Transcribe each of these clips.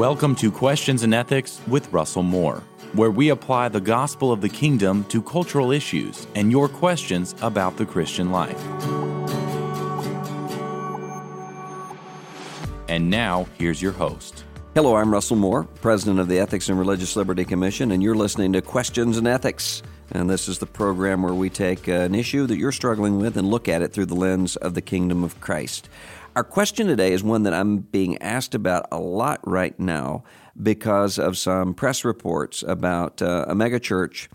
Welcome to Questions and Ethics with Russell Moore, where we apply the gospel of the kingdom to cultural issues and your questions about the Christian life. And now, here's your host. Hello, I'm Russell Moore, President of the Ethics and Religious Liberty Commission, and you're listening to Questions and Ethics. And this is the program where we take an issue that you're struggling with and look at it through the lens of the kingdom of Christ. Our question today is one that I'm being asked about a lot right now because of some press reports about uh, a megachurch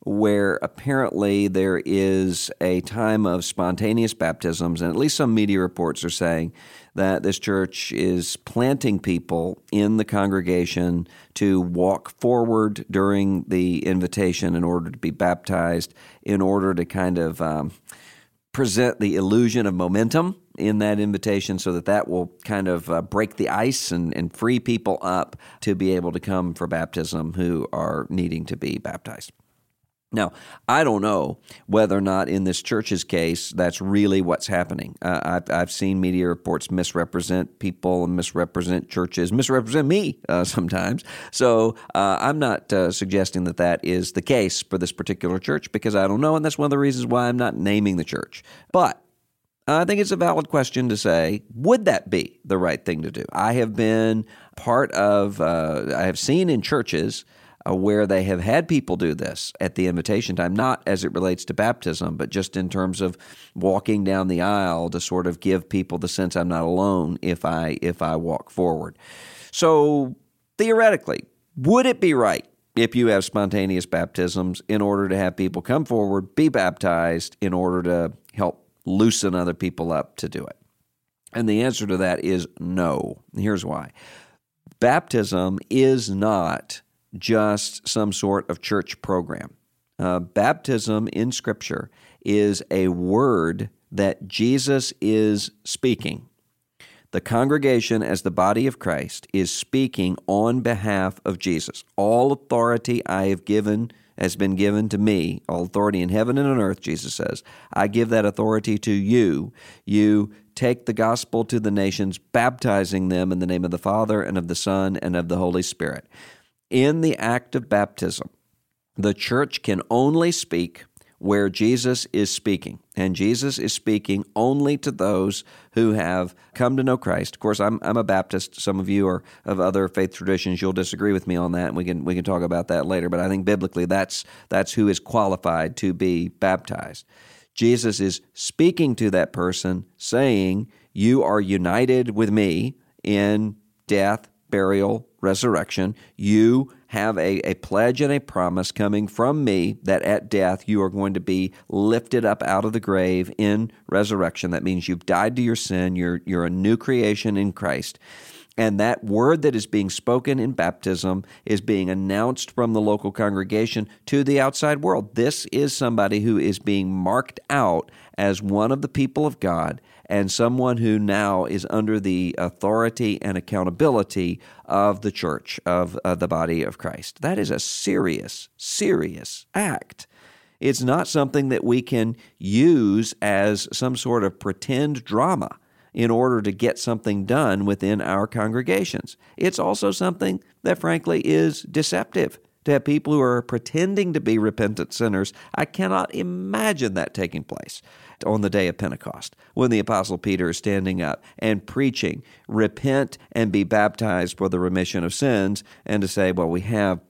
where apparently there is a time of spontaneous baptisms, and at least some media reports are saying that this church is planting people in the congregation to walk forward during the invitation in order to be baptized, in order to kind of um, present the illusion of momentum in that invitation so that that will kind of uh, break the ice and, and free people up to be able to come for baptism who are needing to be baptized. Now, I don't know whether or not in this church's case that's really what's happening. Uh, I've, I've seen media reports misrepresent people and misrepresent churches, misrepresent me uh, sometimes. So uh, I'm not uh, suggesting that that is the case for this particular church because I don't know, and that's one of the reasons why I'm not naming the church. But I think it's a valid question to say, would that be the right thing to do? I have been part of, uh, I have seen in churches uh, where they have had people do this at the invitation time, not as it relates to baptism, but just in terms of walking down the aisle to sort of give people the sense I'm not alone if I if I walk forward. So theoretically, would it be right if you have spontaneous baptisms in order to have people come forward, be baptized in order to help loosen other people up to do it? And the answer to that is no. Here's why. Baptism is not just some sort of church program. Uh, baptism in Scripture is a word that Jesus is speaking. The congregation, as the body of Christ, is speaking on behalf of Jesus. All authority I have given has been given to me, all authority in heaven and on earth, Jesus says. I give that authority to you. You take the gospel to the nations, baptizing them in the name of the Father and of the Son and of the Holy Spirit. In the act of baptism, the church can only speak where Jesus is speaking. And Jesus is speaking only to those who have come to know Christ. Of course, I'm, I'm a Baptist. Some of you are of other faith traditions. You'll disagree with me on that, and we can, we can talk about that later. But I think biblically, that's, that's who is qualified to be baptized. Jesus is speaking to that person, saying, You are united with me in death, burial, resurrection. You have a, a pledge and a promise coming from me that at death you are going to be lifted up out of the grave in resurrection. That means you've died to your sin, you're, you're a new creation in Christ. And that word that is being spoken in baptism is being announced from the local congregation to the outside world. This is somebody who is being marked out as one of the people of God and someone who now is under the authority and accountability of the church, of uh, the body of Christ. That is a serious, serious act. It's not something that we can use as some sort of pretend drama in order to get something done within our congregations. It's also something that, frankly, is deceptive to have people who are pretending to be repentant sinners. I cannot imagine that taking place on the day of Pentecost when the Apostle Peter is standing up and preaching, repent and be baptized for the remission of sins, and to say, well, we have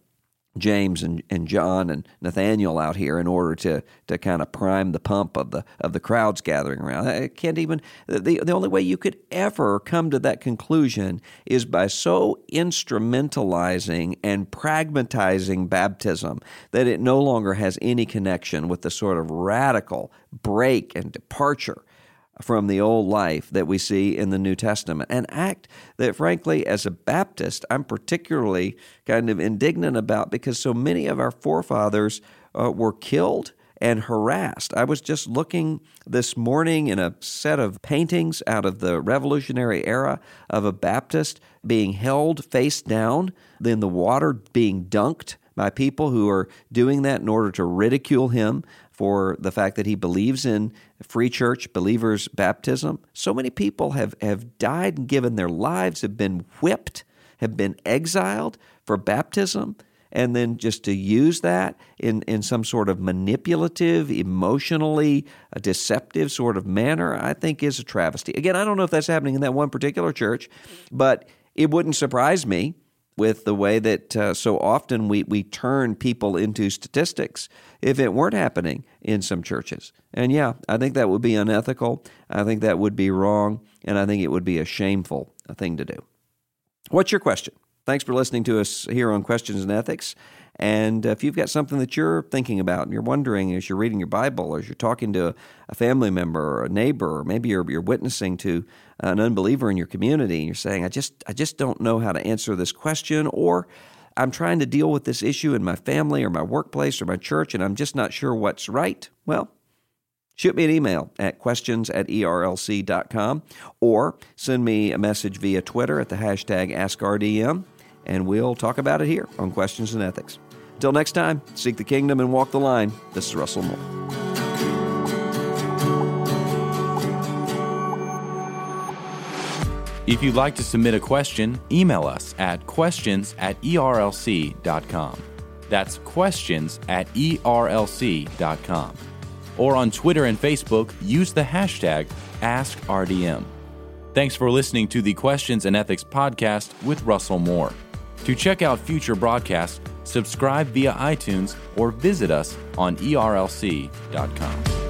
James and, and John and Nathaniel out here in order to to kind of prime the pump of the of the crowds gathering around. I can't even the the only way you could ever come to that conclusion is by so instrumentalizing and pragmatizing baptism that it no longer has any connection with the sort of radical break and departure from the old life that we see in the New Testament. An act that, frankly, as a Baptist, I'm particularly kind of indignant about because so many of our forefathers uh, were killed and harassed. I was just looking this morning in a set of paintings out of the Revolutionary era of a Baptist being held face down, then the water being dunked by people who are doing that in order to ridicule him for the fact that he believes in free church believers' baptism. So many people have, have died and given their lives, have been whipped, have been exiled for baptism and then just to use that in, in some sort of manipulative, emotionally uh, deceptive sort of manner, I think is a travesty. Again, I don't know if that's happening in that one particular church, but it wouldn't surprise me with the way that uh, so often we, we turn people into statistics if it weren't happening in some churches. And yeah, I think that would be unethical. I think that would be wrong. And I think it would be a shameful thing to do. What's your question? Thanks for listening to us here on Questions and Ethics. And if you've got something that you're thinking about and you're wondering as you're reading your Bible or as you're talking to a family member or a neighbor, or maybe you're, you're witnessing to an unbeliever in your community and you're saying, I just, I just don't know how to answer this question, or I'm trying to deal with this issue in my family or my workplace or my church and I'm just not sure what's right, well, Shoot me an email at questions at erlc.com or send me a message via Twitter at the hashtag AskRDM and we'll talk about it here on Questions and Ethics. Until next time, seek the kingdom and walk the line. This is Russell Moore. If you'd like to submit a question, email us at questions at erlc.com. That's questions at erlc.com. Or on Twitter and Facebook, use the hashtag AskRDM. Thanks for listening to the Questions and Ethics podcast with Russell Moore. To check out future broadcasts, subscribe via iTunes or visit us on erlc.com.